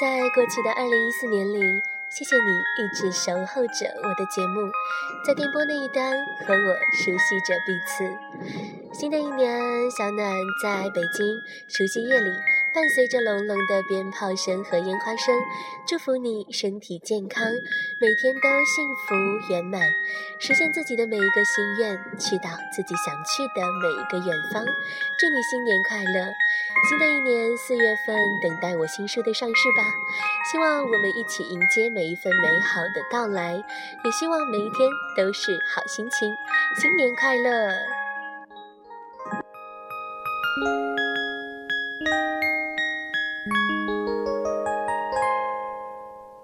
在过去的二零一四年里，谢谢你一直守候着我的节目，在电波那一端和我熟悉着彼此。新的一年，小暖在北京除夕夜里。伴随着隆隆的鞭炮声和烟花声，祝福你身体健康，每天都幸福圆满，实现自己的每一个心愿，去到自己想去的每一个远方。祝你新年快乐！新的一年四月份，等待我新书的上市吧。希望我们一起迎接每一份美好的到来，也希望每一天都是好心情。新年快乐！